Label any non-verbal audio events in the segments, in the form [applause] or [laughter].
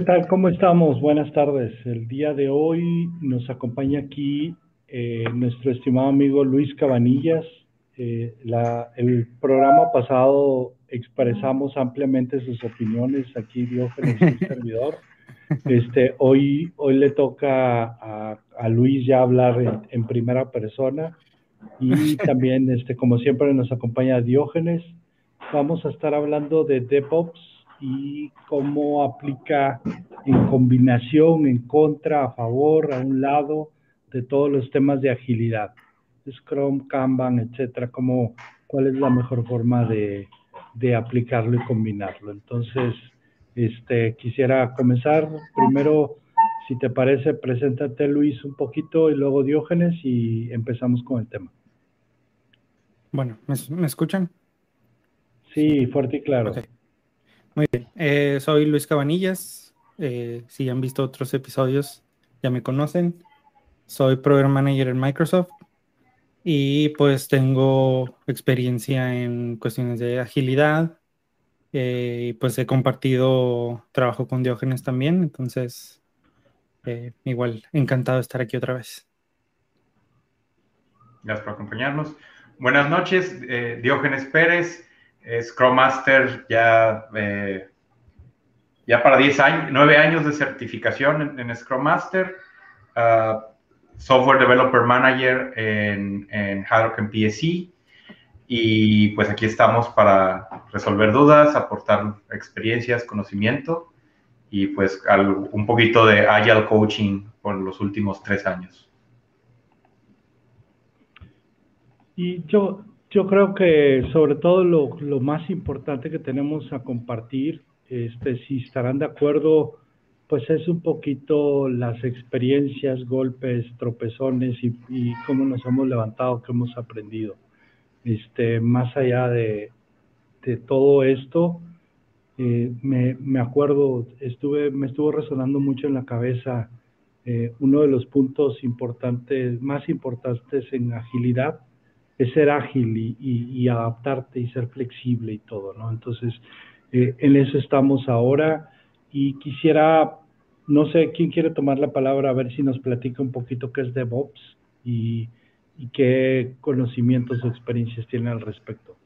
¿Qué tal? ¿Cómo estamos? Buenas tardes. El día de hoy nos acompaña aquí eh, nuestro estimado amigo Luis Cabanillas. Eh, el programa pasado expresamos ampliamente sus opiniones, aquí Diógenes, un [laughs] servidor. Este, hoy, hoy le toca a, Luis ya hablar en, primera persona y [laughs] también, este, como siempre, nos acompaña Diógenes. Vamos a estar hablando de DevOps y cómo aplica en combinación, en contra, a favor, a un lado de todos los temas de agilidad. Scrum, Kanban, etcétera, cómo, cuál es la mejor forma de, de aplicarlo y combinarlo. Entonces, este, quisiera comenzar. Primero, si te parece, preséntate Luis un poquito y luego Diógenes y empezamos con el tema. Bueno, ¿me, escuchan? Sí, fuerte y claro. Muy bien. Eh, soy Luis Cabanillas. Eh, si han visto otros episodios, ya me conocen. Soy Program Manager en Microsoft y pues tengo experiencia en cuestiones de agilidad, eh, pues he compartido trabajo con Diógenes también, entonces eh, igual encantado de estar aquí otra vez. Gracias por acompañarnos. Buenas noches, Diógenes Pérez, Scrum Master, ya, ya para 10 años, 9 años de certificación en, Scrum Master, ah, Software Developer Manager en, en Hadrock PSE y pues aquí estamos para resolver dudas, aportar experiencias, conocimiento y pues un poquito de Agile Coaching por los últimos tres años. Y yo, yo creo que sobre todo lo, lo más importante que tenemos a compartir, este, si estarán de acuerdo, pues es un poquito las experiencias, golpes, tropezones y, cómo nos hemos levantado, qué hemos aprendido. Este, más allá de, todo esto, eh, me, acuerdo, estuve, me estuvo resonando mucho en la cabeza eh, uno de los puntos importantes, más importantes en agilidad, es ser ágil y, adaptarte y ser flexible y todo, ¿no? Entonces, eh, en eso estamos ahora y quisiera, no sé, ¿quién quiere tomar la palabra? A ver si nos platica un poquito qué es DevOps y qué conocimientos o experiencias tiene al respecto.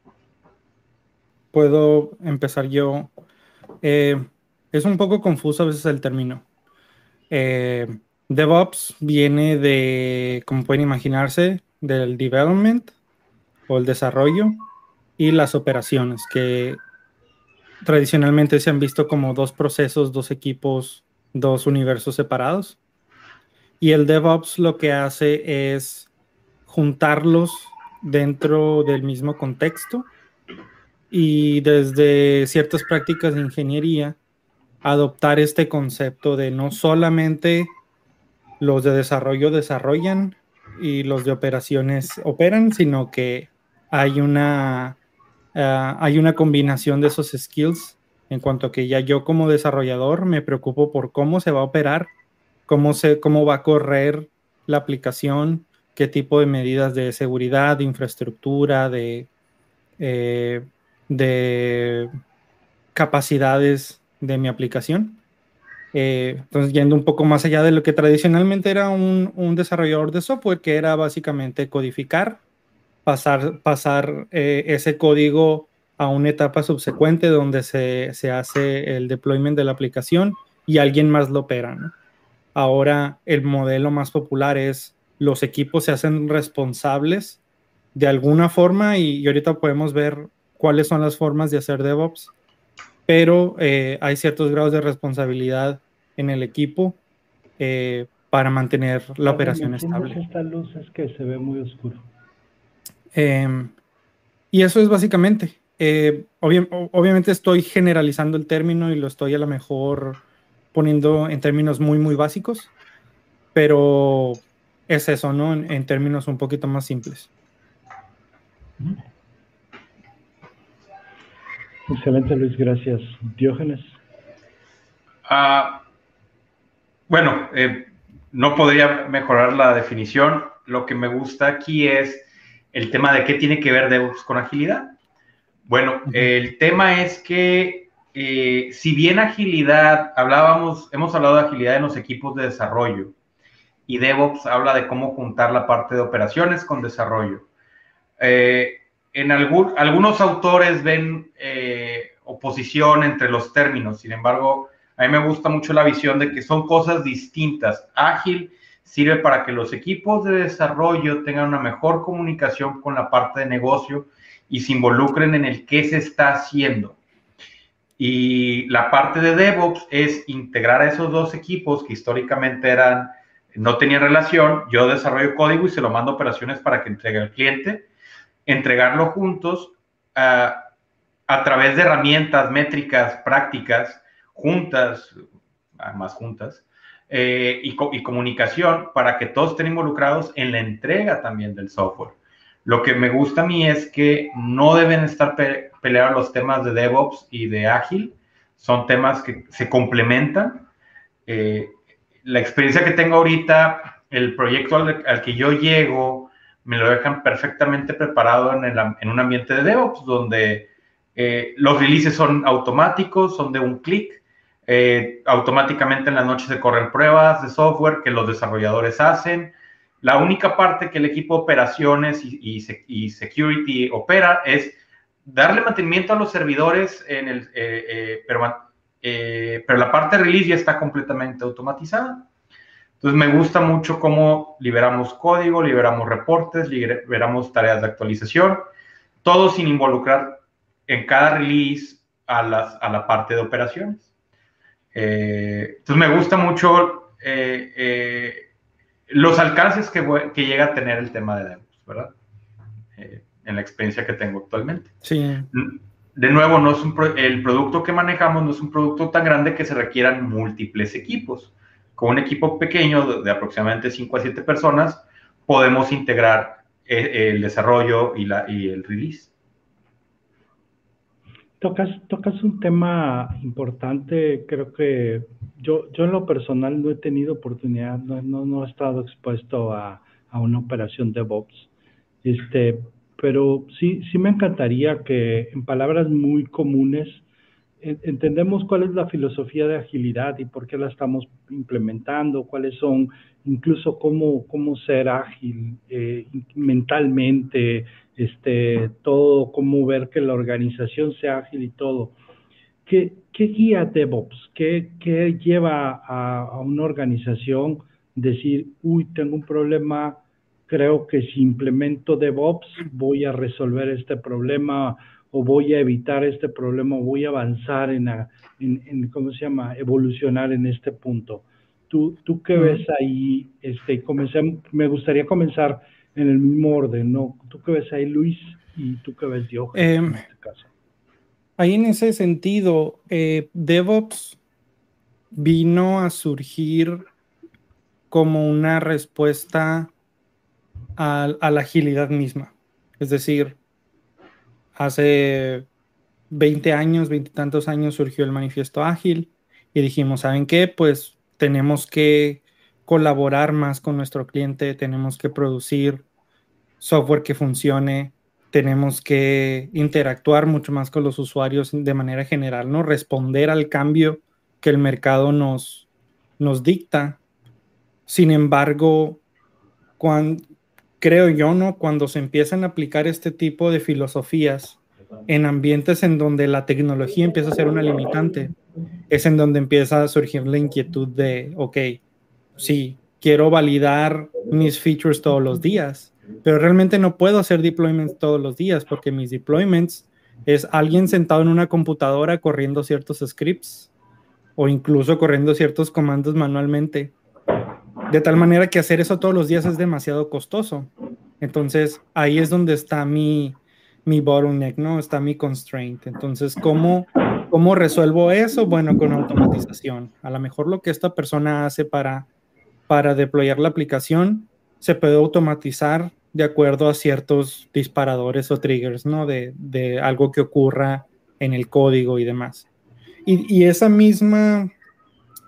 Puedo empezar yo. Eh, es un poco confuso a veces el término. Eh, DevOps viene de, como pueden imaginarse, del development o el desarrollo y las operaciones, que tradicionalmente se han visto como dos procesos, dos equipos, dos universos separados. Y el DevOps lo que hace es juntarlos dentro del mismo contexto y desde ciertas prácticas de ingeniería adoptar este concepto de no solamente los de desarrollo desarrollan y los de operaciones operan, sino que hay una, ah, hay una combinación de esos skills en cuanto a que ya yo como desarrollador me preocupo por cómo se va a operar, cómo, se, cómo va a correr la aplicación, qué tipo de medidas de seguridad, de infraestructura, de, eh, de capacidades de mi aplicación. Eh, entonces, yendo un poco más allá de lo que tradicionalmente era un, desarrollador de software, que era básicamente codificar, pasar, pasar eh, ese código a una etapa subsecuente donde se, hace el deployment de la aplicación y alguien más lo opera. Ahora el modelo más popular es los equipos se hacen responsables de alguna forma y, ahorita podemos ver cuáles son las formas de hacer DevOps, pero eh, hay ciertos grados de responsabilidad en el equipo eh, para mantener la operación estable. Esta luz es que se ve muy oscuro. Em, y eso es básicamente. Eh, obviamente estoy generalizando el término y lo estoy a lo mejor poniendo en términos muy, muy básicos, pero es eso, ¿no? En, términos un poquito más simples. Excelente, Luis, gracias. Diógenes. Ah, bueno, eh, no podría mejorar la definición. Lo que me gusta aquí es el tema de qué tiene que ver DevOps con agilidad. Bueno, el tema es que eh, si bien agilidad, hablábamos, hemos hablado de agilidad en los equipos de desarrollo y DevOps habla de cómo juntar la parte de operaciones con desarrollo. Eh, en algunos autores ven eh, oposición entre los términos, sin embargo, a mí me gusta mucho la visión de que son cosas distintas. Ágil sirve para que los equipos de desarrollo tengan una mejor comunicación con la parte de negocio y se involucren en el qué se está haciendo. Y la parte de DevOps es integrar a esos dos equipos que históricamente eran, no tenían relación. Yo desarrollo código y se lo mando a operaciones para que entregue al cliente entregarlo juntos a, través de herramientas, métricas, prácticas, juntas, más juntas, eh, y, comunicación para que todos estén involucrados en la entrega también del software. Lo que me gusta a mí es que no deben estar peleados los temas de DevOps y de Ágil, son temas que se complementan. Eh, la experiencia que tengo ahorita, el proyecto al que yo llego, me lo dejan perfectamente preparado en, un ambiente de DevOps, donde eh, los releases son automáticos, son de un clic. Eh, automáticamente en la noche se corren pruebas de software que los desarrolladores hacen. La única parte que el equipo de operaciones y, security opera es darle mantenimiento a los servidores, en el, eh, pero, pero la parte de release ya está completamente automatizada. Entonces me gusta mucho cómo liberamos código, liberamos reportes, liberamos tareas de actualización, todo sin involucrar en cada release a, las, a la parte de operaciones. Eh, entonces me gusta mucho eh, eh, los alcances que, que, llega a tener el tema de DevOps, ¿verdad? en la experiencia que tengo actualmente. Sí. De nuevo, no es un el producto que manejamos no es un producto tan grande que se requieran múltiples equipos con un equipo pequeño de, aproximadamente 5 a 7 personas, podemos integrar eh, el, desarrollo y, la, y el release. Tocas, un tema importante, creo que yo, yo en lo personal no he tenido oportunidad, no, no, he estado expuesto a, a, una operación DevOps, este, pero sí, sí me encantaría que en palabras muy comunes entendemos cuál es la filosofía de agilidad y por qué la estamos implementando, cuáles son, incluso cómo, cómo ser ágil eh, mentalmente, este, todo, cómo ver que la organización sea ágil y todo. ¿Qué, qué guía DevOps? ¿Qué, qué lleva a, a, una organización decir, uy, tengo un problema, creo que si implemento DevOps voy a resolver este problema o voy a evitar este problema, o voy a avanzar en, en, ¿cómo se llama?, evolucionar en este punto. ¿Tú, tú qué ves ahí? Este, comencé, me gustaría comenzar en el mismo orden, ¿no? ¿Tú qué ves ahí, Luis? ¿Y tú qué ves, Dios en em, este caso? Ahí en ese sentido, eh, DevOps vino a surgir como una respuesta a, a la agilidad misma. Es decir, hace 20 años, 20 y tantos años surgió el manifiesto ágil y dijimos, ¿saben qué? Pues tenemos que colaborar más con nuestro cliente, tenemos que producir software que funcione, tenemos que interactuar mucho más con los usuarios de manera general, ¿no? Responder al cambio que el mercado nos, nos dicta. Sin embargo, cuando, creo yo, ¿no? Cuando se empiezan a aplicar este tipo de filosofías en ambientes en donde la tecnología empieza a ser una limitante, es en donde empieza a surgir la inquietud de, ok, sí, quiero validar mis features todos los días, pero realmente no puedo hacer deployments todos los días porque mis deployments es alguien sentado en una computadora corriendo ciertos scripts o incluso corriendo ciertos comandos manualmente de tal manera que hacer eso todos los días es demasiado costoso. Entonces, ahí es donde está mi, mi bottleneck, ¿no? Está mi constraint. Entonces, ¿cómo, ¿cómo resuelvo eso? Bueno, con automatización. A lo mejor lo que esta persona hace para, para deployar la aplicación se puede automatizar de acuerdo a ciertos disparadores o triggers, ¿no? De, de algo que ocurra en el código y demás. Y, y esa misma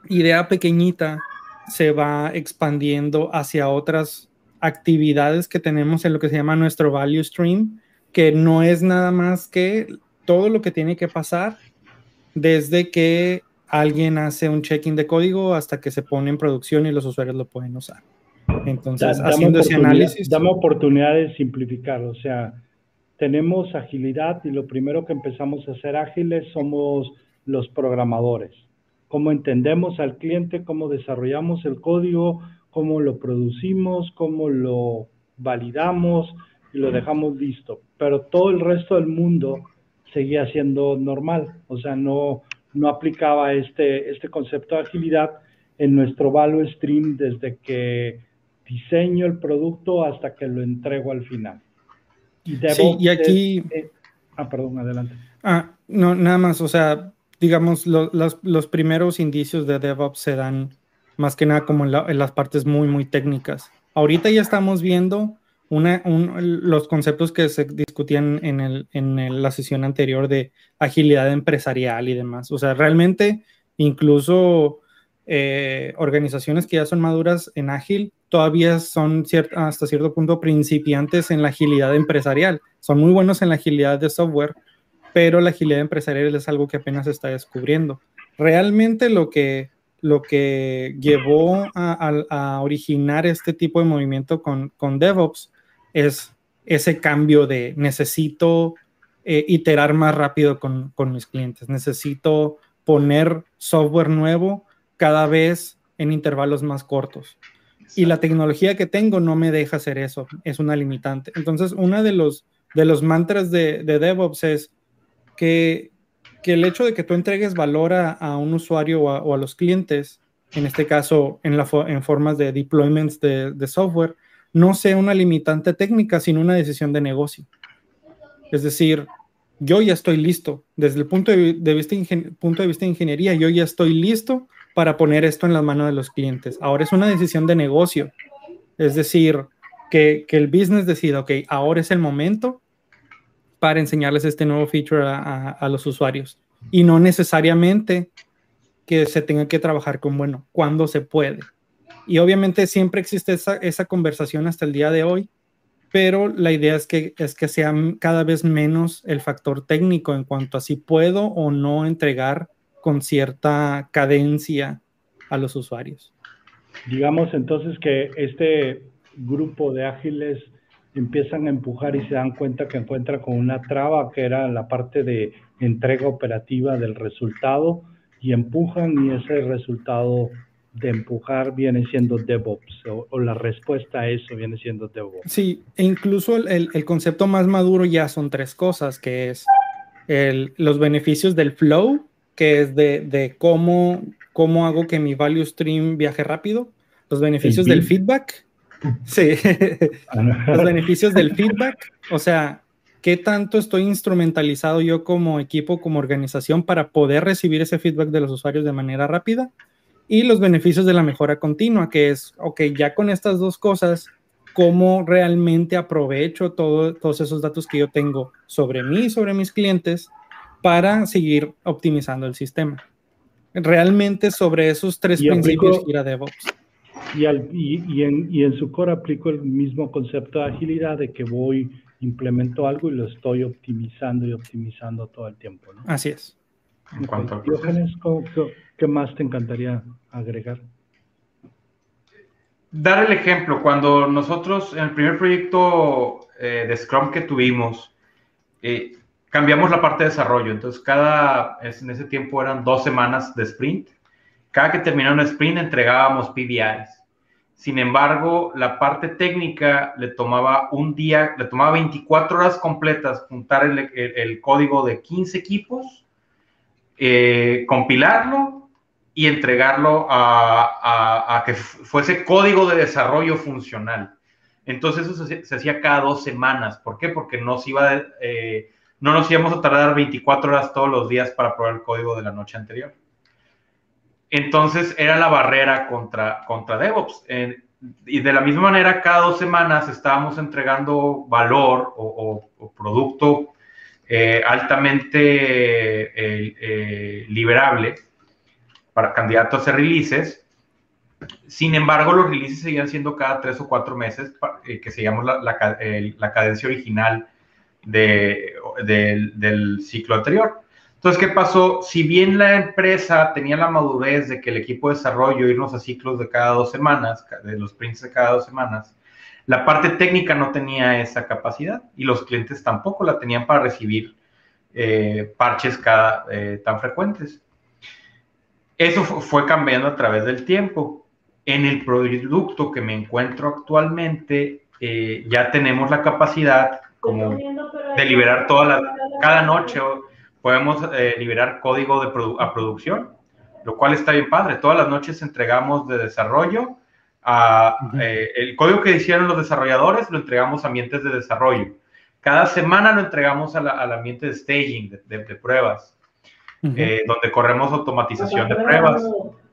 idea pequeñita se va expandiendo hacia otras actividades que tenemos en lo que se llama nuestro value stream, que no es nada más que todo lo que tiene que pasar desde que alguien hace un check-in de código hasta que se pone en producción y los usuarios lo pueden usar. Entonces, haciendo ese análisis. Dame oportunidad de simplificar, o sea, tenemos agilidad y lo primero que empezamos a hacer ágiles somos los programadores. Cómo entendemos al cliente, cómo desarrollamos el código, cómo lo producimos, cómo lo validamos y lo dejamos listo. Pero todo el resto del mundo seguía siendo normal, o sea, no, no aplicaba este, este concepto de agilidad en nuestro value stream desde que diseño el producto hasta que lo entrego al final. Y sí, y aquí... ah, perdón, adelante. Ah, no, nada más, o sea, digamos, los, los, primeros indicios de DevOps se dan más que nada como en, las partes muy, muy técnicas. Ahorita ya estamos viendo una, los conceptos que se discutían en, el, en la sesión anterior de agilidad empresarial y demás. O sea, realmente incluso eh, organizaciones que ya son maduras en ágil todavía son hasta cierto punto principiantes en la agilidad empresarial. Son muy buenos en la agilidad de software, pero la agilidad empresarial es algo que apenas se está descubriendo. Realmente lo que, lo que llevó a, originar este tipo de movimiento con, con DevOps es ese cambio de necesito eh, iterar más rápido con, con mis clientes, necesito poner software nuevo cada vez en intervalos más cortos. Y la tecnología que tengo no me deja hacer eso, es una limitante. Entonces, uno de los, de los mantras de, de DevOps es que, que, el hecho de que tú entregues valor a, un usuario o a, los clientes, en este caso en, la, en formas de deployments de, de software, no sea una limitante técnica, sino una decisión de negocio. Es decir, yo ya estoy listo. Desde el punto de, vista, punto de vista de ingeniería, yo ya estoy listo para poner esto en las manos de los clientes. Ahora es una decisión de negocio. Es decir, que, el business decida, ok, ahora es el momento para enseñarles este nuevo feature a, los usuarios. Y no necesariamente que se tenga que trabajar con, bueno, cuando se puede. Y obviamente siempre existe esa, esa conversación hasta el día de hoy, pero la idea es que, es que sea cada vez menos el factor técnico en cuanto a si puedo o no entregar con cierta cadencia a los usuarios. Digamos entonces que este grupo de ágiles empiezan a empujar y se dan cuenta que encuentran con una traba que era la parte de entrega operativa del resultado y empujan y ese resultado de empujar viene siendo DevOps o, la respuesta a eso viene siendo DevOps. Sí, e incluso el, el concepto más maduro ya son tres cosas, que es el, los beneficios del flow, que es de, cómo, cómo hago que mi value stream viaje rápido, los beneficios del feedback. [laughs] Sí, [laughs] los beneficios del feedback, o sea, qué tanto estoy instrumentalizado yo como equipo, como organización para poder recibir ese feedback de los usuarios de manera rápida y los beneficios de la mejora continua, que es, ok, ya con estas dos cosas, cómo realmente aprovecho todos esos datos que yo tengo sobre mí, sobre mis clientes, para seguir optimizando el sistema. Realmente sobre esos tres principios gira DevOps. Y, y, en, y, en, su core aplico el mismo concepto de agilidad de que voy, implemento algo y lo estoy optimizando y optimizando todo el tiempo. ¿no? Así es. En cuanto a ¿qué, ¿qué más te encantaría agregar? Dar el ejemplo, cuando nosotros en el primer proyecto eh, de Scrum que tuvimos, eh, cambiamos la parte de desarrollo. Entonces, cada, en ese tiempo eran dos semanas de sprint. Cada que terminaba un sprint entregábamos PBIs. Sin embargo, la parte técnica le tomaba un día, le tomaba 24 horas completas juntar el, código de 15 equipos, eh, compilarlo y entregarlo a, que fuese código de desarrollo funcional. Entonces eso se, hacía cada dos semanas. ¿Por qué? Porque no se iba... Eh, no nos íbamos a tardar 24 horas todos los días para probar el código de la noche anterior. Entonces era la barrera contra, contra DevOps. y de la misma manera, cada dos semanas estábamos entregando valor o, producto eh, altamente eh, eh, liberable para candidatos a releases. Sin embargo, los releases seguían siendo cada tres o cuatro meses, que se llama la, la cadencia original de, del ciclo anterior. Entonces, ¿qué pasó? Si bien la empresa tenía la madurez de que el equipo de desarrollo irnos a ciclos de cada dos semanas, de los sprints de cada dos semanas, la parte técnica no tenía esa capacidad y los clientes tampoco la tenían para recibir eh, parches cada, eh, tan frecuentes. Eso fue cambiando a través del tiempo. En el producto que me encuentro actualmente, eh, ya tenemos la capacidad como de liberar toda la, cada noche podemos liberar código de a producción, lo cual está bien padre. Todas las noches entregamos de desarrollo eh, el código que hicieron los desarrolladores lo entregamos a ambientes de desarrollo. Cada semana lo entregamos al ambiente de staging, de, pruebas, eh, donde corremos automatización de pruebas,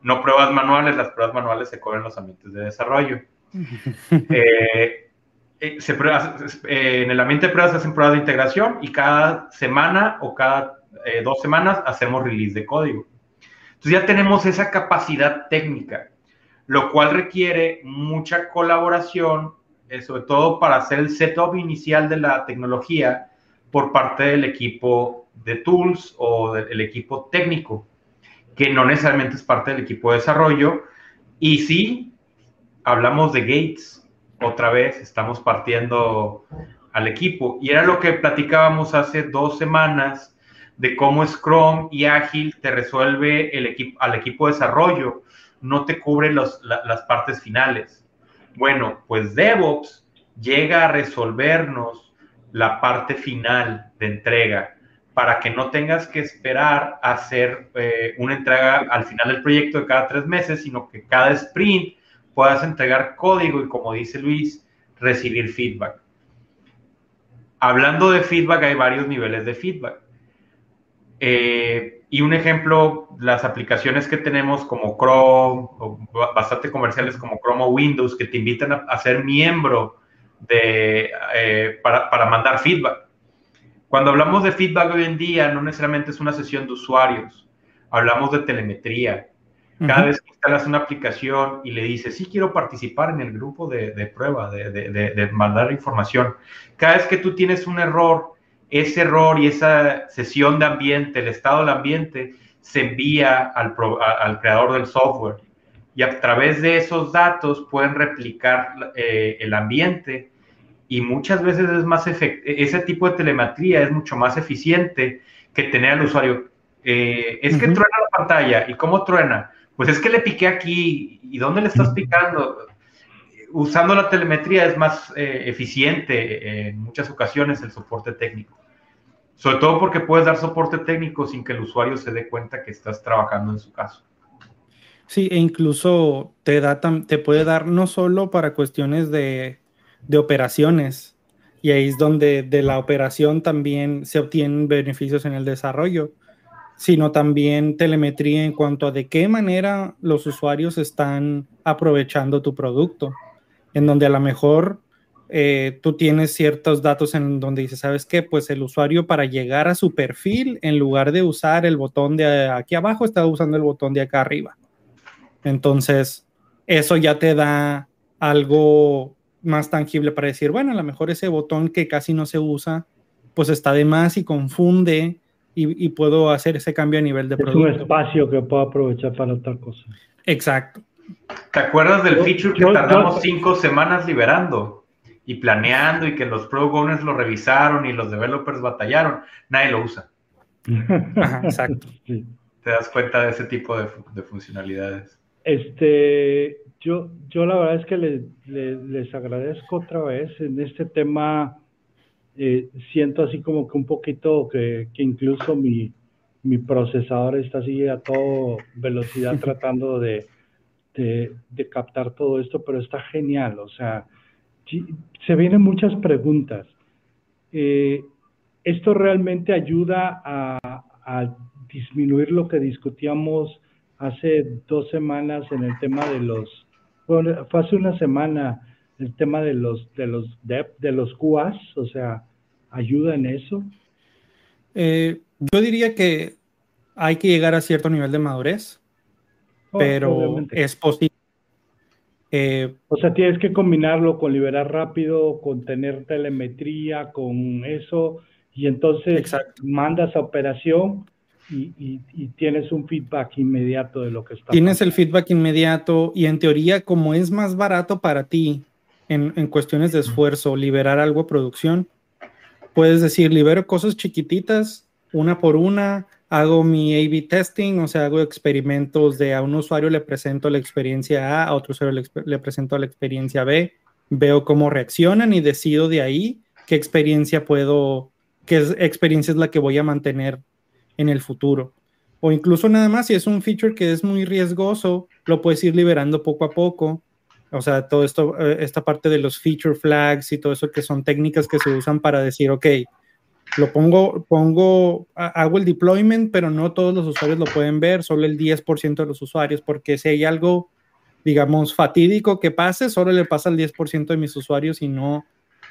no pruebas manuales, las pruebas manuales se corren en los ambientes de desarrollo. Eh, en el ambiente de pruebas se hacen pruebas de integración y cada semana o cada dos semanas hacemos release de código. Entonces ya tenemos esa capacidad técnica lo cual requiere mucha colaboración, eh, sobre todo para hacer el setup inicial de la tecnología por parte del equipo de tools o del equipo técnico, que no necesariamente es parte del equipo de desarrollo. Y sí, hablamos de Gates, otra vez estamos partiendo al equipo. Y era lo que platicábamos hace dos semanas de cómo Scrum y Agile te resuelve el equipo, al equipo de desarrollo no te cubre las partes finales. Bueno, pues DevOps llega a resolvernos la parte final de entrega para que no tengas que esperar a hacer eh, una entrega al final del proyecto de cada tres meses, sino que cada sprint puedas entregar código y, como dice Luis, recibir feedback. Hablando de feedback, hay varios niveles de feedback. Eh, y un ejemplo, las aplicaciones que tenemos como Chrome, o bastante comerciales como Chrome o Windows, que te invitan a, ser miembro de, eh, para, mandar feedback. Cuando hablamos de feedback hoy en día, no necesariamente es una sesión de usuarios, hablamos de telemetría. Cada vez que instalas una aplicación y le dices, sí quiero participar en el grupo de, prueba, de, de mandar información, cada vez que tú tienes un error, ese error y esa sesión de ambiente, el estado del ambiente, se envía al, al creador del software. Y a través de esos datos pueden replicar eh, el ambiente y muchas veces es más ese tipo de telemetría es mucho más eficiente que tener al usuario. Eh, es que truena la pantalla. ¿Y cómo truena? Pues es que le piqué aquí. ¿Y dónde le estás picando? Usando la telemetría es más eh, eficiente en muchas ocasiones el soporte técnico. Sobre todo porque puedes dar soporte técnico sin que el usuario se dé cuenta que estás trabajando en su caso. Sí, e incluso te, da te puede dar no solo para cuestiones de, de operaciones, y ahí es donde de la operación también se obtienen beneficios en el desarrollo, sino también telemetría en cuanto a de qué manera los usuarios están aprovechando tu producto, en donde a lo mejor eh, tú tienes ciertos datos en donde dices, ¿sabes qué? Pues el usuario para llegar a su perfil, en lugar de usar el botón de aquí abajo, está usando el botón de acá arriba. Entonces, eso ya te da algo más tangible para decir, bueno, a lo mejor ese botón que casi no se usa, pues está de más y confunde y, puedo hacer ese cambio a nivel de producto. Es un espacio que puedo aprovechar para otra cosa. Exacto. ¿Te acuerdas del feature que tardamos cinco semanas liberando? y planeando y que los pro owners lo revisaron y los developers batallaron, nadie lo usa. [laughs] exacto. Te das cuenta de ese tipo de, funcionalidades. Este, yo, yo la verdad es que les agradezco otra vez en este tema. Eh, siento así como que un poquito que, incluso mi, mi, procesador está así a toda velocidad [laughs] tratando de, de, de captar todo esto, pero está genial. O sea, se vienen muchas preguntas. Eh, ¿Esto realmente ayuda a, disminuir lo que discutíamos hace dos semanas en el tema de los, bueno, fue hace una semana el tema de los, de los DEP, de los QAs, o sea, ¿ayuda en eso? Eh, yo diría que hay que llegar a cierto nivel de madurez, oh, pero es posible. Eh, o sea, tienes que combinarlo con liberar rápido, con tener telemetría, con eso, y entonces mandas a operación y, tienes un feedback inmediato de lo que está Tienes el feedback inmediato y en teoría como es más barato para ti en, en cuestiones de esfuerzo liberar algo a producción, puedes decir, libero cosas chiquititas, una por una, hago mi A-B testing, o sea, hago experimentos de a un usuario le presento la experiencia A, a otro usuario le, presento la experiencia B, veo cómo reaccionan y decido de ahí qué experiencia puedo, qué experiencia es la que voy a mantener en el futuro. O incluso nada más, si es un feature que es muy riesgoso, lo puedes ir liberando poco a poco. O sea, todo esto, eh, esta parte de los feature flags y todo eso que son técnicas que se usan para decir, ok, lo pongo, pongo, hago el deployment, pero no todos los usuarios lo pueden ver, solo el 10% de los usuarios, porque si hay algo, digamos, fatídico que pase, solo le pasa al 10% de mis usuarios y no,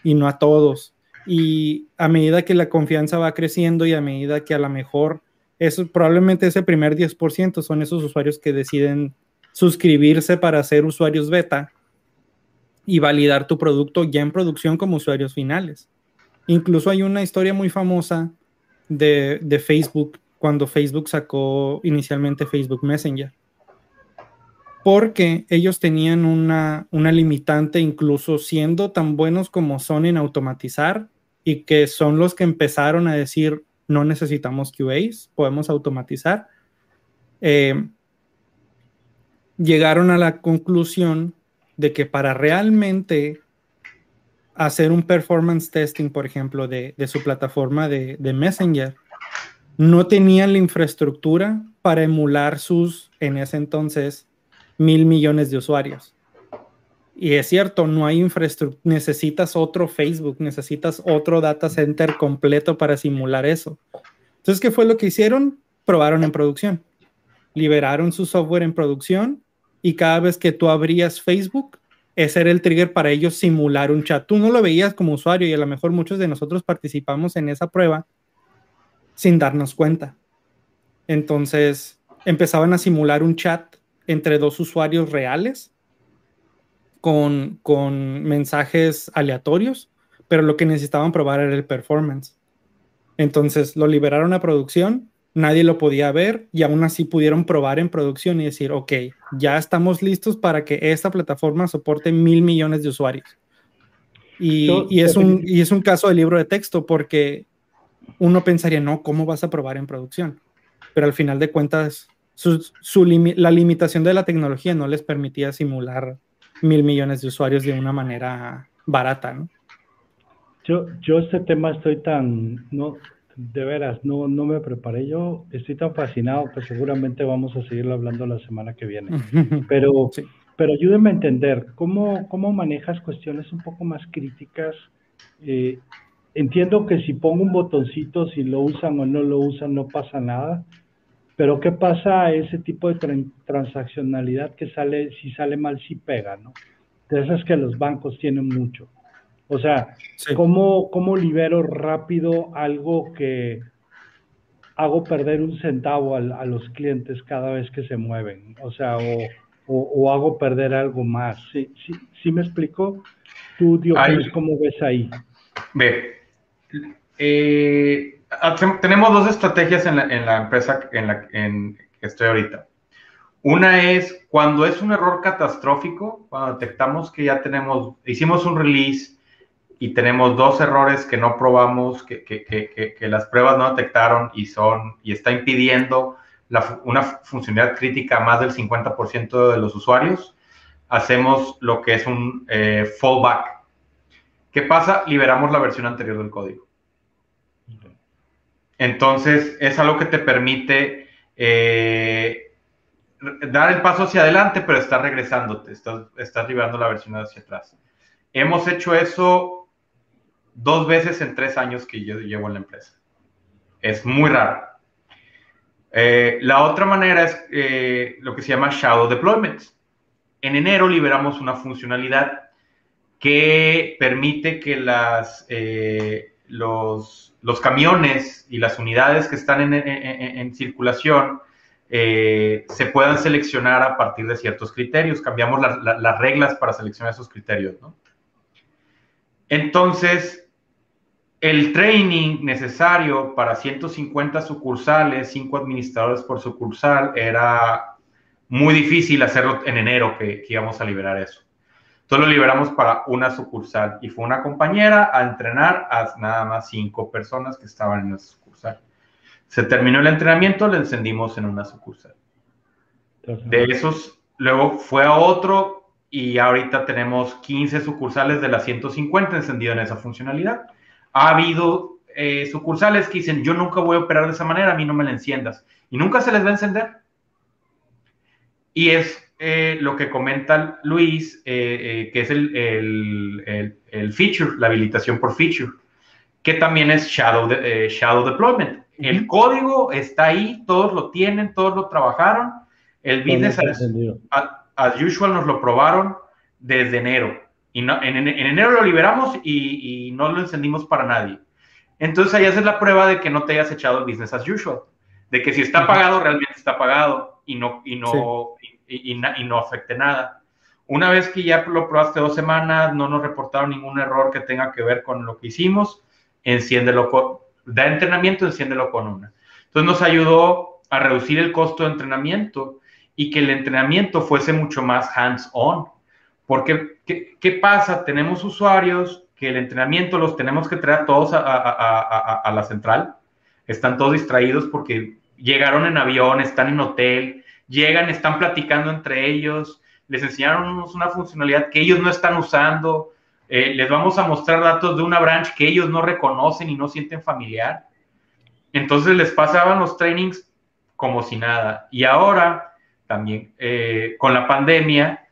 y no a todos. Y a medida que la confianza va creciendo y a medida que a lo mejor eso, probablemente ese primer 10% son esos usuarios que deciden suscribirse para ser usuarios beta y validar tu producto ya en producción como usuarios finales. Incluso hay una historia muy famosa de, de Facebook cuando Facebook sacó inicialmente Facebook Messenger porque ellos tenían una, una, limitante, incluso siendo tan buenos como son en automatizar, y que son los que empezaron a decir, no necesitamos QAs, podemos automatizar, eh, llegaron a la conclusión de que para realmente hacer un performance testing, por ejemplo, de, su plataforma de, de, Messenger, no tenían la infraestructura para emular sus, en ese entonces, mil millones de usuarios. Y es cierto, no hay infraestructura, necesitas otro Facebook, necesitas otro data center completo para simular eso. Entonces, ¿qué fue lo que hicieron? Probaron en producción. Liberaron su software en producción y cada vez que tú abrías Facebook, ese era el trigger para ellos simular un chat. Tú no lo veías como usuario y a lo mejor muchos de nosotros participamos en esa prueba sin darnos cuenta. Entonces, empezaban a simular un chat entre dos usuarios reales con, con mensajes aleatorios, pero lo que necesitaban probar era el performance. Entonces lo liberaron a producción, nadie lo podía ver y aún así pudieron probar en producción y decir, ok, ya estamos listos para que esta plataforma soporte mil millones de usuarios. Y, y, es un, y es un caso de libro de texto porque uno pensaría, no, ¿cómo vas a probar en producción? Pero al final de cuentas, su, su la limitación de la tecnología no les permitía simular mil millones de usuarios de una manera barata, ¿no? Yo, yo este tema estoy tan, no, de veras, no, no me preparé. Yo estoy tan fascinado que seguramente vamos a seguirlo hablando la semana que viene. Pero, pero ayúdeme a entender cómo, cómo manejas cuestiones un poco más críticas. Eh, entiendo que si pongo un botoncito, si lo usan o no lo usan, no pasa nada. Pero ¿qué pasa a ese tipo de transaccionalidad que sale, si sale mal, si pega, ¿no? De esas que los bancos tienen mucho. O sea, ¿cómo, ¿cómo, libero rápido algo que hago perder un centavo a, los clientes cada vez que se mueven? O sea, o, hago perder algo más. ¿Sí, sí, sí me explico? Tú, Dios, ¿cómo ves ahí? Ve, eh, tenemos dos estrategias en la, empresa en la que estoy ahorita. Una es cuando es un error catastrófico, cuando detectamos que ya tenemos, hicimos un release y tenemos dos errores que no probamos, que, las pruebas no detectaron y son, y está impidiendo una funcionalidad crítica a más del 50% de los usuarios, hacemos lo que es un eh, fallback. ¿Qué pasa? Liberamos la versión anterior del código. Entonces, es algo que te permite eh, dar el paso hacia adelante, pero estás regresándote, estás, estás liberando la versión hacia atrás. Hemos hecho eso dos veces en tres años que yo llevo en la empresa. Es muy raro. Eh, la otra manera es eh, lo que se llama Shadow Deployment. En enero liberamos una funcionalidad que permite que las, los, los camiones y las unidades que están en, circulación eh, se puedan seleccionar a partir de ciertos criterios. Cambiamos las reglas para seleccionar esos criterios. Entonces, el training necesario para 150 sucursales, 5 administradores por sucursal, era muy difícil hacerlo en enero que, que íbamos a liberar eso. Entonces lo liberamos para una sucursal y fue una compañera a entrenar a nada más cinco personas que estaban en esa sucursal. Se terminó el entrenamiento, le encendimos en una sucursal. De esos, luego fue a otro y ahorita tenemos 15 sucursales de las 150 encendido en esa funcionalidad. Ha habido eh, sucursales que dicen, yo nunca voy a operar de esa manera, a mí no me la enciendas. Y nunca se les va a encender. Y es eh, lo que comenta Luis, eh, eh, que es el, el, el, feature, la habilitación por feature, que también es Shadow, de, shadow Deployment. El código está ahí, todos lo tienen, todos lo trabajaron. El business as, usual nos lo probaron desde enero. Y no, en, en, enero lo liberamos y, y, no lo encendimos para nadie. Entonces ahí haces la prueba de que no te hayas echado el business as usual. De que si está pagado, realmente está pagado y no, y no, y, no afecte nada. Una vez que ya lo probaste dos semanas, no nos reportaron ningún error que tenga que ver con lo que hicimos, enciéndelo con, da entrenamiento, enciéndelo con una. Entonces nos ayudó a reducir el costo de entrenamiento y que el entrenamiento fuese mucho más hands-on. Porque, ¿qué, ¿qué, pasa? Tenemos usuarios que el entrenamiento los tenemos que traer todos a, la central. Están todos distraídos porque llegaron en avión, están en hotel, llegan, están platicando entre ellos, les enseñaron una funcionalidad que ellos no están usando, eh, les vamos a mostrar datos de una branch que ellos no reconocen y no sienten familiar. Entonces les pasaban los trainings como si nada. Y ahora, también eh, con la pandemia,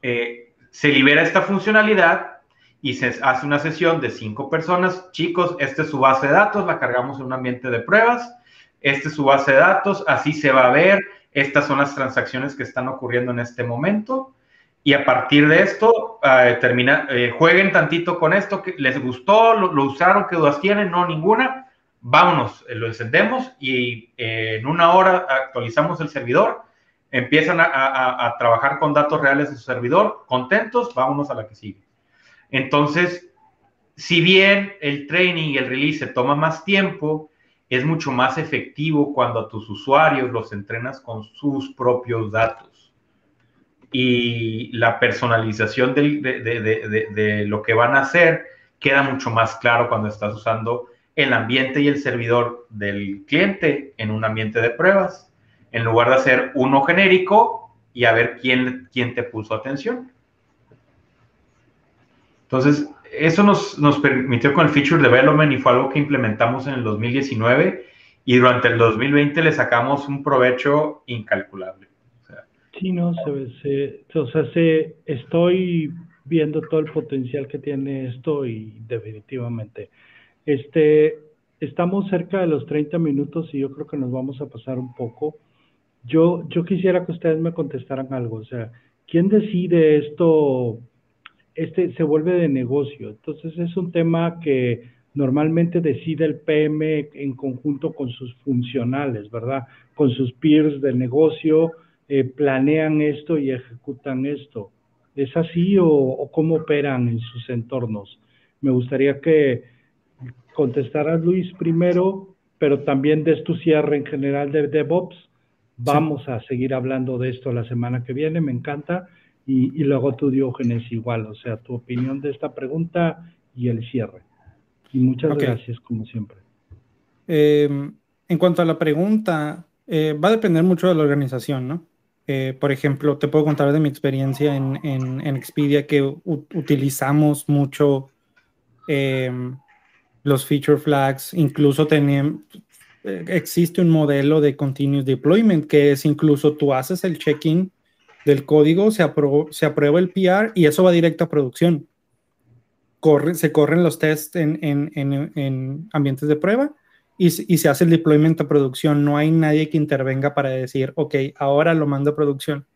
eh, se libera esta funcionalidad y se hace una sesión de cinco personas. Chicos, esta es su base de datos, la cargamos en un ambiente de pruebas. Esta es su base de datos, así se va a ver, estas son las transacciones que están ocurriendo en este momento. Y a partir de esto, eh, termina, eh, jueguen tantito con esto, que les gustó, lo, usaron, qué dudas tienen, no ninguna. Vámonos, eh, lo encendemos y en una hora actualizamos el servidor. Empiezan a, a, trabajar con datos reales de su servidor, contentos, vámonos a la que sigue. Entonces, si bien el training y el release se toma más tiempo, es mucho más efectivo cuando a tus usuarios los entrenas con sus propios datos. Y la personalización de, lo que van a hacer queda mucho más claro cuando estás usando el ambiente y el servidor del cliente en un ambiente de pruebas, en lugar de hacer uno genérico y a ver quién, quién te puso atención. Entonces, eso nos, nos, permitió con el Feature Development y fue algo que implementamos en el 2019 y durante el 2020 le sacamos un provecho incalculable. sí, no, se, o sea, se, estoy viendo todo el potencial que tiene esto y definitivamente. Este, estamos cerca de los 30 minutos y yo creo que nos vamos a pasar un poco. Yo, yo quisiera que ustedes me contestaran algo, o sea, ¿quién decide esto? Este se vuelve de negocio. Entonces es un tema que normalmente decide el PM en conjunto con sus funcionales, ¿verdad? Con sus peers del negocio, eh, planean esto y ejecutan esto. ¿Es así o, cómo operan en sus entornos? Me gustaría que contestaras Luis primero, pero también des tu cierre en general de DevOps. Vamos a seguir hablando de esto la semana que viene, me encanta y, luego tú, Diógenes, igual, o sea, tu opinión de esta pregunta y el cierre. Y muchas gracias, como siempre. Em, en cuanto a la pregunta, eh, va a depender mucho de la organización, ¿no? Eh, por ejemplo, te puedo contar de mi experiencia en, en, Expedia que utilizamos mucho em, los feature flags, incluso tenemos, eh, existe un modelo de continuous deployment que es incluso tú haces el check-in del código, se, se aprueba el PR y eso va directo a producción. Corre, se corren los tests en, en, en, ambientes de prueba y, y, se hace el deployment a producción. No hay nadie que intervenga para decir, ok, ahora lo mando a producción.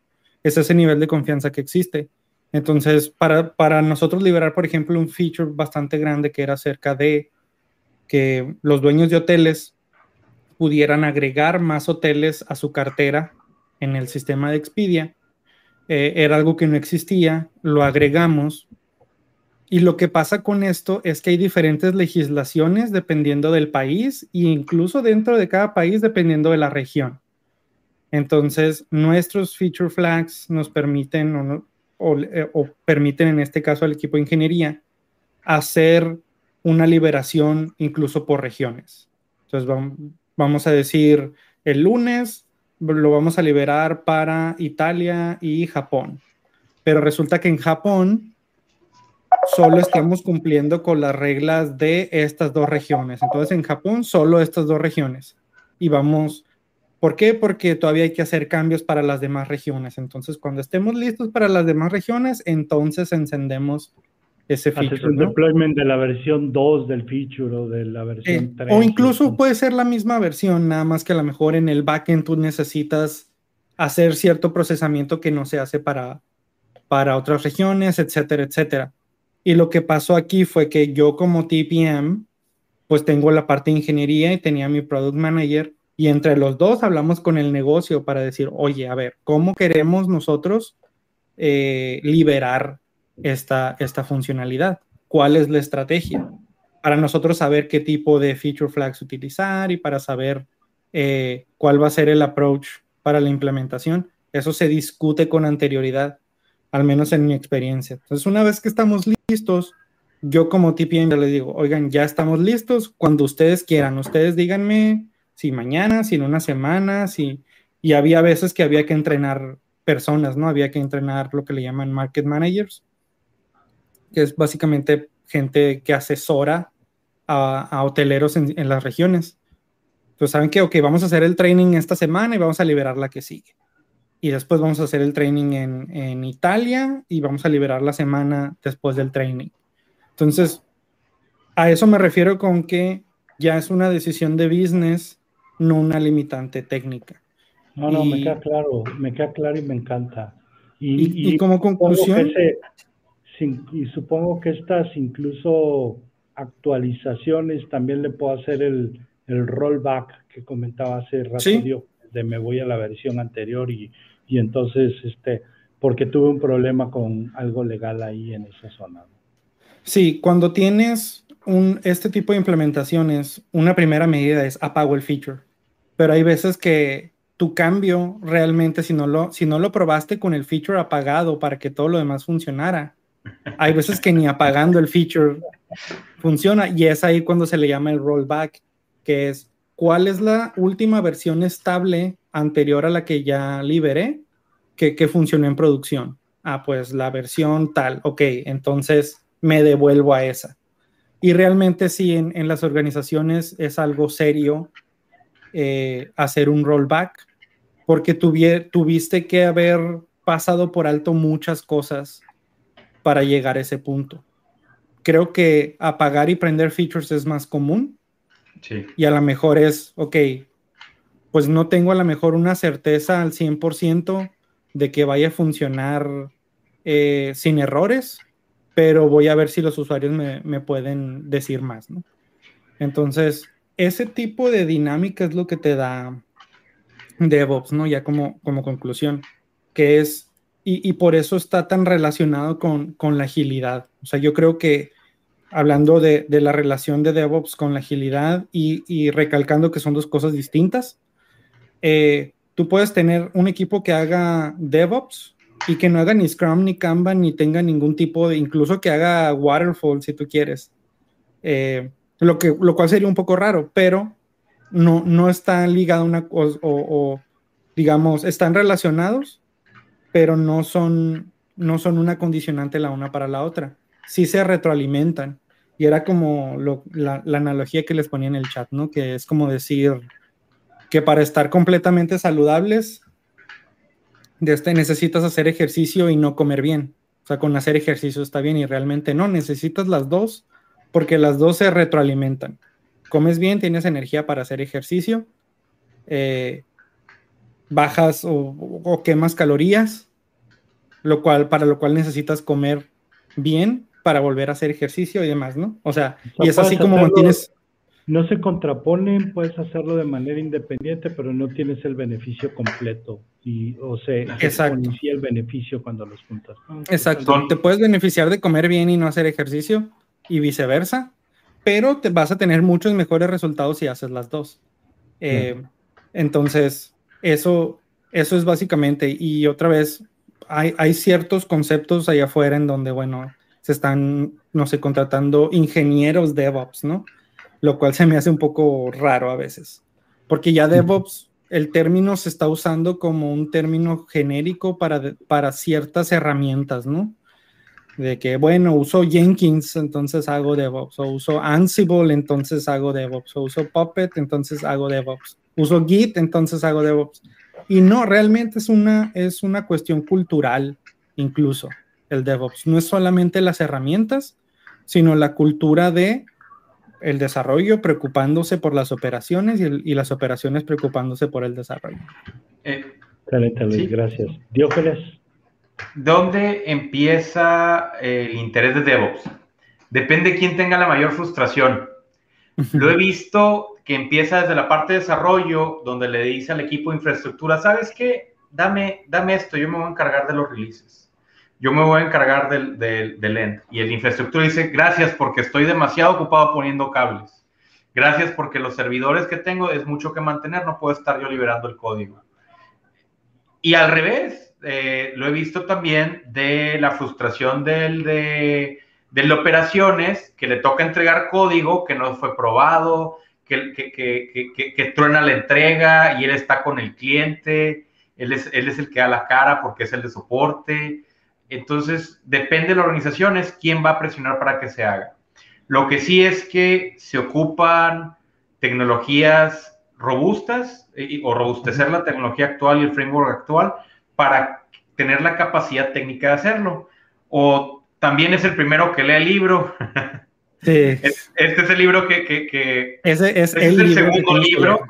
Es ese nivel de confianza que existe. Entonces, para, para nosotros liberar, por ejemplo, un feature bastante grande que era acerca de que los dueños de hoteles pudieran agregar más hoteles a su cartera en el sistema de Expedia, eh, era algo que no existía, lo agregamos Y lo que pasa con esto es que hay diferentes legislaciones dependiendo del país e incluso dentro de cada país dependiendo de la región. Entonces, nuestros feature flags nos permiten o, eh, o permiten en este caso al equipo de ingeniería hacer una liberación incluso por regiones. Entonces, vamos a decir, el lunes lo vamos a liberar para Italia y Japón. Pero resulta que en Japón solo estamos cumpliendo con las reglas de estas dos regiones. Entonces en Japón solo estas dos regiones. Y vamos, ¿por qué? Porque todavía hay que hacer cambios para las demás regiones. Entonces cuando estemos listos para las demás regiones, entonces encendemos ese feature. un deployment de la versión 2 del feature o de la versión 3. O incluso puede ser la misma versión, nada más que a lo mejor en el backend tú necesitas hacer cierto procesamiento que no se hace para, para otras regiones, etcétera, etcétera. Y lo que pasó aquí fue que yo como TPM, pues tengo la parte de ingeniería y tenía mi product manager y entre los dos hablamos con el negocio para decir, oye, a ver, ¿cómo queremos nosotros eh, liberar esta, esta funcionalidad? ¿Cuál es la estrategia? Para nosotros saber qué tipo de feature flags utilizar y para saber eh, cuál va a ser el approach para la implementación. Eso se discute con anterioridad al menos en mi experiencia. Entonces, una vez que estamos listos, yo como TPM les digo, oigan, ya estamos listos, cuando ustedes quieran, ustedes díganme si mañana, si en una semana, si... Y había veces que había que entrenar personas, ¿no? Había que entrenar lo que le llaman market managers, que es básicamente gente que asesora a, hoteleros en, en, las regiones. Entonces, saben que, ok, vamos a hacer el training esta semana y vamos a liberar la que sigue y después vamos a hacer el training en, Italia y vamos a liberar la semana después del training. Entonces, a eso me refiero con que ya es una decisión de business, no una limitante técnica. No, no, me queda claro, me queda claro y me encanta. Y, como conclusión... y supongo que estas incluso actualizaciones también le puedo hacer el, el rollback que comentaba hace rato, de me voy a la versión anterior y, y entonces, este, porque tuve un problema con algo legal ahí en esa zona. Sí, cuando tienes un, este tipo de implementaciones, una primera medida es apago el feature, pero hay veces que tu cambio realmente, si no lo, si no lo probaste con el feature apagado para que todo lo demás funcionara, hay veces que ni apagando el feature funciona y es ahí cuando se le llama el rollback, que es cuál es la última versión estable anterior a la que ya liberé que, que funcionó en producción. Ah, pues la versión tal, ok, entonces me devuelvo a esa. Y realmente sí, en, en las organizaciones es algo serio eh, hacer un rollback, porque tuviste que haber pasado por alto muchas cosas para llegar a ese punto. Creo que apagar y prender features es más común, y a lo mejor es, ok, pues no tengo a lo mejor una certeza al 100% de que vaya a funcionar eh, sin errores, pero voy a ver si los usuarios me, pueden decir más, ¿no? Entonces, ese tipo de dinámica es lo que te da DevOps, ¿no? Ya como, como conclusión, que es, y, por eso está tan relacionado con, con la agilidad. O sea, yo creo que hablando de, la relación de DevOps con la agilidad y, recalcando que son dos cosas distintas. Eh, tú puedes tener un equipo que haga DevOps y que no haga ni Scrum ni Kanban ni tenga ningún tipo de, incluso que haga Waterfall si tú quieres. Eh, lo, que, lo cual sería un poco raro, pero no, no está ligado una o, o, digamos, están relacionados, pero no son, no son una condicionante la una para la otra sí se retroalimentan. Y era como la, analogía que les ponía en el chat, ¿no? Que es como decir que para estar completamente saludables, de este, necesitas hacer ejercicio y no comer bien. O sea, con hacer ejercicio está bien y realmente no, necesitas las dos porque las dos se retroalimentan. Comes bien, tienes energía para hacer ejercicio, eh, bajas o, o, quemas calorías, lo cual, para lo cual necesitas comer bien para volver a hacer ejercicio y demás, ¿no? O sea, y es así como mantienes... no se contraponen, puedes hacerlo de manera independiente, pero no tienes el beneficio completo. Y, o sea, inicia el beneficio cuando los juntas. Exacto. Te puedes beneficiar de comer bien y no hacer ejercicio y viceversa, pero te vas a tener muchos mejores resultados si haces las dos. Eh, entonces, eso, eso es básicamente, y otra vez, hay, hay ciertos conceptos allá afuera en donde, bueno, se están, no sé, contratando ingenieros DevOps, ¿no? Lo cual se me hace un poco raro a veces, porque ya DevOps, el término se está usando como un término genérico para, para ciertas herramientas, ¿no? De que, bueno, uso Jenkins, entonces hago DevOps, o uso Ansible, entonces hago DevOps, o uso Puppet, entonces hago DevOps, uso Git, entonces hago DevOps. Y no, realmente es una, es una cuestión cultural, incluso el DevOps. No es solamente las herramientas, sino la cultura de el desarrollo preocupándose por las operaciones y, las operaciones preocupándose por el desarrollo. Eh, gracias. Diógenes. ¿Dónde empieza el interés de DevOps? Depende de quién tenga la mayor frustración. Lo he visto que empieza desde la parte de desarrollo, donde le dice al equipo de infraestructura, ¿sabes qué? Dame, dame esto, yo me voy a encargar de los releases yo me voy a encargar del, del, end. Y el infraestructura dice, gracias porque estoy demasiado ocupado poniendo cables. Gracias porque los servidores que tengo es mucho que mantener, no puedo estar yo liberando el código. Y al revés, eh, lo he visto también de la frustración del, de, de operaciones, que le toca entregar código que no fue probado, que, que, que, que, truena la entrega y él está con el cliente, él es, él es el que da la cara porque es el de soporte entonces, depende de la organización, es quién va a presionar para que se haga. Lo que sí es que se ocupan tecnologías robustas eh, o robustecer la tecnología actual y el framework actual para tener la capacidad técnica de hacerlo. O también es el primero que lee el libro. [laughs] Sí. Este es el libro que... que, Ese es el, segundo libro.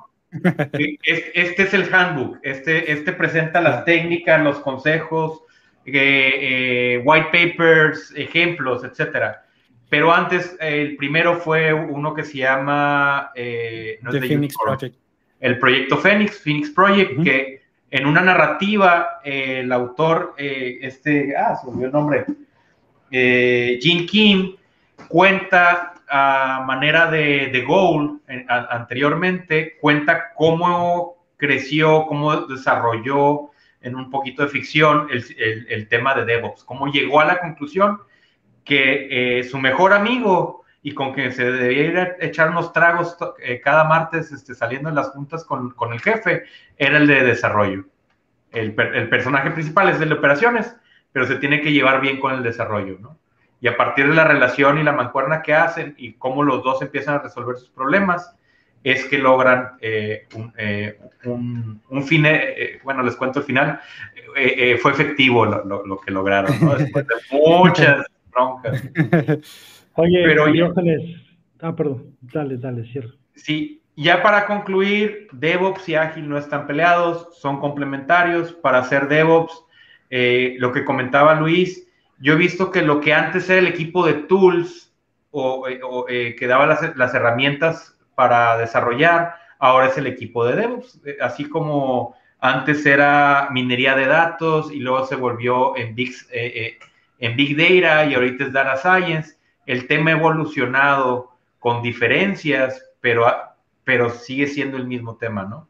Este es el handbook. Este, este presenta las técnicas, los consejos, eh, white papers, ejemplos, etcétera. Pero antes, el primero fue uno que se llama eh, Phoenix Project. El proyecto Phoenix, Phoenix Project, que en una narrativa, eh, el autor, este, ah, se olvidó el nombre, Jim Kim, cuenta a manera de, de goal anteriormente, cuenta cómo creció, cómo desarrolló en un poquito de ficción el, tema de DevOps, cómo llegó a la conclusión que eh, su mejor amigo y con quien se debía ir a echar unos tragos eh, cada martes este, saliendo en las juntas con, el jefe, era el de desarrollo. El, personaje principal es el de operaciones, pero se tiene que llevar bien con el desarrollo, ¿no? Y a partir de la relación y la mancuerna que hacen y cómo los dos empiezan a resolver sus problemas, es que logran eh, un, eh, fin, eh, bueno, les cuento el final, fue efectivo lo, que lograron, ¿no? Después de [laughs] muchas broncas. [laughs] Oye, pero ah, perdón, dale, dale, cierro. Sí, ya para concluir, DevOps y Ágil no están peleados, son complementarios. Para hacer DevOps, lo que comentaba Luis, yo he visto que lo que antes era el equipo de tools o, que daba las, las herramientas para desarrollar, ahora es el equipo de DevOps, eh, así como antes era minería de datos y luego se volvió en Big, eh, eh, en Big Data y ahorita es Data Science. El tema ha evolucionado con diferencias, pero, pero sigue siendo el mismo tema, ¿no?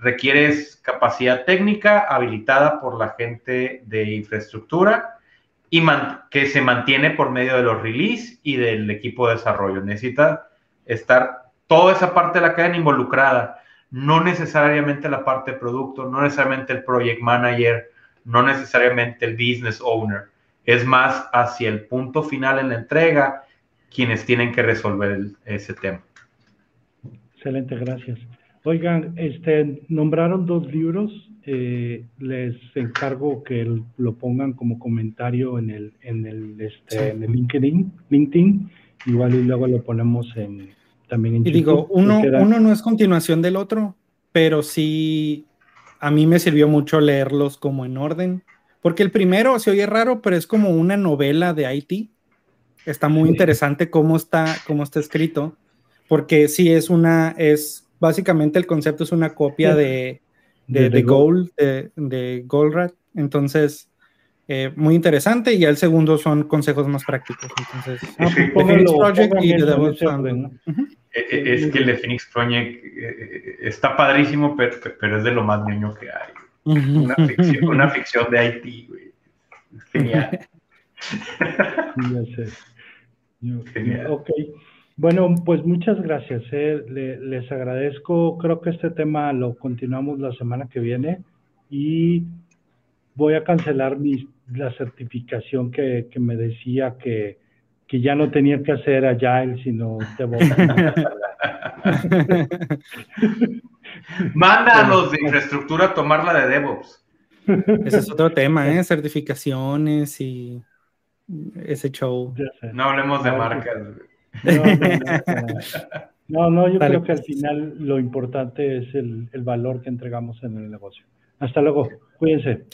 Requieres capacidad técnica habilitada por la gente de infraestructura y que se mantiene por medio de los release y del equipo de desarrollo. Necesita estar toda esa parte de la cadena involucrada, no necesariamente la parte de producto, no necesariamente el project manager, no necesariamente el business owner, es más hacia el punto final en la entrega quienes tienen que resolver ese tema. Excelente, gracias. Oigan, este, nombraron dos libros, eh, les encargo que lo pongan como comentario en el, en el, este, en el LinkedIn, LinkedIn, igual y luego lo ponemos en, y digo, uno, uno no es continuación del otro, pero sí a mí me sirvió mucho leerlos como en orden, porque el primero se oye raro, pero es como una novela de IT. Está muy interesante cómo está, cómo está escrito, porque sí es una, es básicamente el concepto es una copia de, de, de, Gold, de, de Goldrat. Entonces, eh, muy interesante. Y el segundo son consejos más prácticos. Entonces, ah, pues Phoenix Project y The Devil's Es que el de Phoenix Project eh, está padrísimo, pero, pero, es de lo más niño que hay. Una ficción, una ficción de Haití, güey. Genial. [laughs] ya sé. Genial. Ok. Bueno, pues muchas gracias. Eh. les agradezco. Creo que este tema lo continuamos la semana que viene y voy a cancelar mi, la certificación que, que me decía que, que, ya no tenía que hacer Agile, sino DevOps. [laughs] [laughs] Manda a los de infraestructura a tomar la de DevOps. Ese es otro tema, ¿eh? Certificaciones y ese show. No hablemos de marcas. No, no, yo creo que al final lo importante es el, el valor que entregamos en el negocio. Hasta luego, cuídense.